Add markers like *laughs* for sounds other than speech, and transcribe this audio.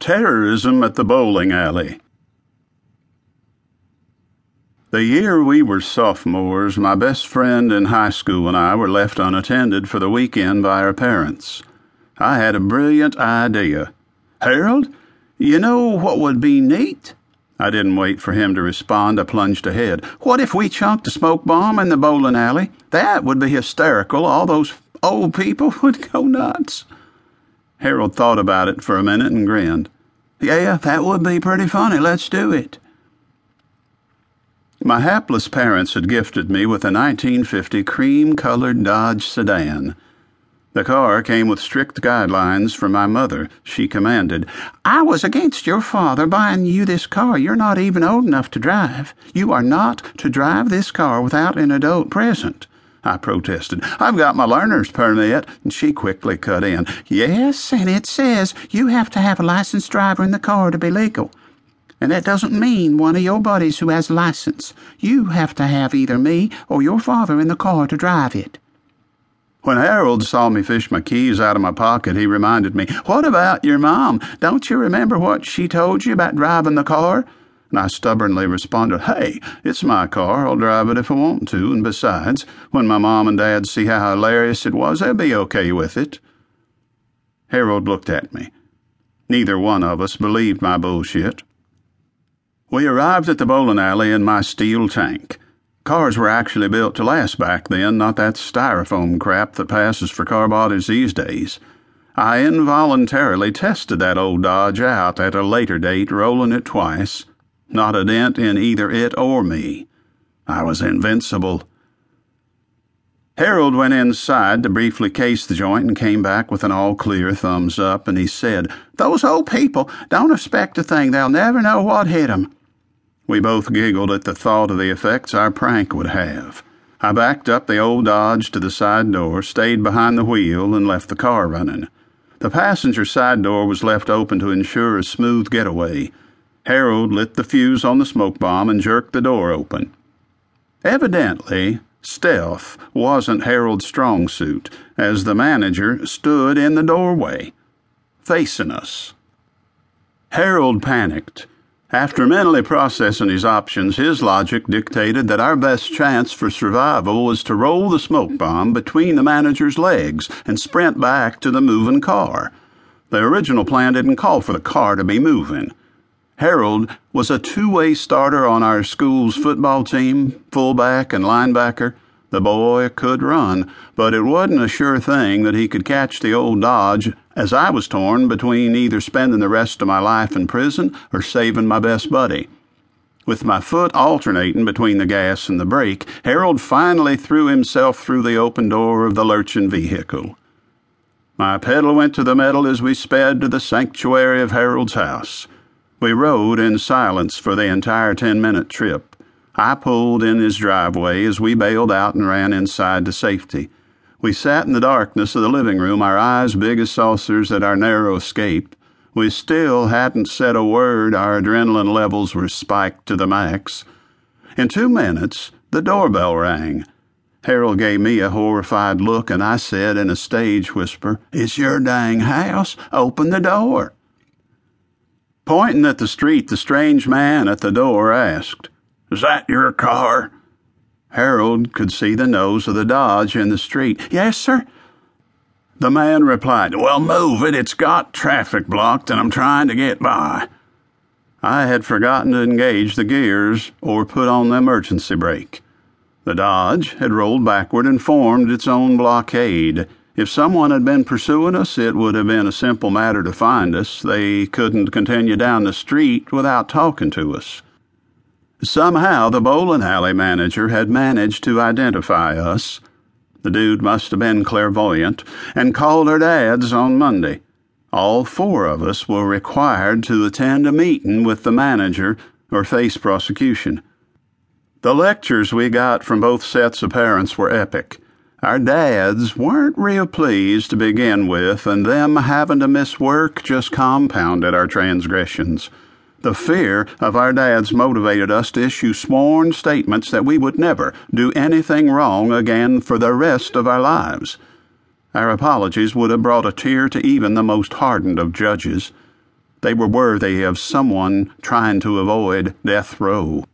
Terrorism at the Bowling Alley. The year we were sophomores, my best friend in high school and I were left unattended for the weekend by our parents. I had a brilliant idea. Harold, you know what would be neat? I didn't wait for him to respond. I plunged ahead. What if we chunked a smoke bomb in the bowling alley? That would be hysterical. All those old people *laughs* would go nuts. Harold thought about it for a minute and grinned. Yeah, that would be pretty funny. Let's do it. My hapless parents had gifted me with a 1950 cream colored Dodge sedan. The car came with strict guidelines from my mother. She commanded, I was against your father buying you this car. You're not even old enough to drive. You are not to drive this car without an adult present. I protested. I've got my learner's permit. And she quickly cut in. Yes, and it says you have to have a licensed driver in the car to be legal. And that doesn't mean one of your buddies who has a license. You have to have either me or your father in the car to drive it. When Harold saw me fish my keys out of my pocket, he reminded me, What about your mom? Don't you remember what she told you about driving the car? And I stubbornly responded, Hey, it's my car. I'll drive it if I want to. And besides, when my mom and dad see how hilarious it was, they'll be okay with it. Harold looked at me. Neither one of us believed my bullshit. We arrived at the bowling alley in my steel tank. Cars were actually built to last back then, not that styrofoam crap that passes for car bodies these days. I involuntarily tested that old Dodge out at a later date, rolling it twice. Not a dent in either it or me. I was invincible. Harold went inside to briefly case the joint and came back with an all clear thumbs up, and he said, Those old people don't expect a thing. They'll never know what hit 'em." We both giggled at the thought of the effects our prank would have. I backed up the old Dodge to the side door, stayed behind the wheel, and left the car running. The passenger side door was left open to ensure a smooth getaway. Harold lit the fuse on the smoke bomb and jerked the door open. Evidently, stealth wasn't Harold's strong suit, as the manager stood in the doorway, facing us. Harold panicked. After mentally processing his options, his logic dictated that our best chance for survival was to roll the smoke bomb between the manager's legs and sprint back to the moving car. The original plan didn't call for the car to be moving. Harold was a two way starter on our school's football team, fullback and linebacker. The boy could run, but it wasn't a sure thing that he could catch the old Dodge as I was torn between either spending the rest of my life in prison or saving my best buddy. With my foot alternating between the gas and the brake, Harold finally threw himself through the open door of the lurching vehicle. My pedal went to the metal as we sped to the sanctuary of Harold's house. We rode in silence for the entire ten minute trip. I pulled in his driveway as we bailed out and ran inside to safety. We sat in the darkness of the living room, our eyes big as saucers at our narrow escape. We still hadn't said a word, our adrenaline levels were spiked to the max. In two minutes, the doorbell rang. Harold gave me a horrified look, and I said in a stage whisper, It's your dang house. Open the door. Pointing at the street, the strange man at the door asked, Is that your car? Harold could see the nose of the Dodge in the street. Yes, sir. The man replied, Well, move it. It's got traffic blocked, and I'm trying to get by. I had forgotten to engage the gears or put on the emergency brake. The Dodge had rolled backward and formed its own blockade. If someone had been pursuing us, it would have been a simple matter to find us. They couldn't continue down the street without talking to us. Somehow, the bowling alley manager had managed to identify us. The dude must have been clairvoyant and called our dads on Monday. All four of us were required to attend a meeting with the manager or face prosecution. The lectures we got from both sets of parents were epic. Our dads weren't real pleased to begin with, and them having to miss work just compounded our transgressions. The fear of our dads motivated us to issue sworn statements that we would never do anything wrong again for the rest of our lives. Our apologies would have brought a tear to even the most hardened of judges. They were worthy of someone trying to avoid death row.